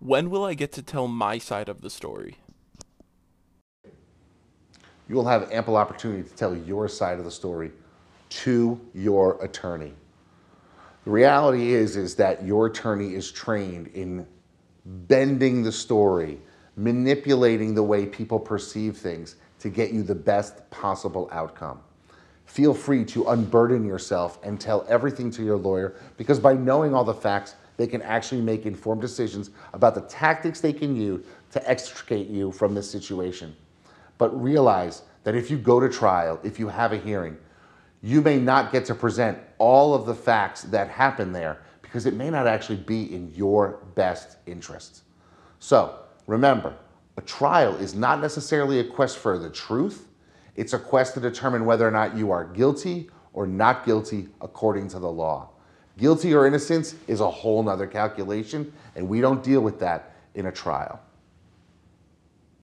When will I get to tell my side of the story? You will have ample opportunity to tell your side of the story to your attorney. The reality is, is that your attorney is trained in bending the story, manipulating the way people perceive things to get you the best possible outcome. Feel free to unburden yourself and tell everything to your lawyer because by knowing all the facts, they can actually make informed decisions about the tactics they can use to extricate you from this situation. But realize that if you go to trial, if you have a hearing, you may not get to present all of the facts that happen there because it may not actually be in your best interests. So remember, a trial is not necessarily a quest for the truth. It's a quest to determine whether or not you are guilty or not guilty according to the law. Guilty or innocence is a whole nother calculation, and we don't deal with that in a trial.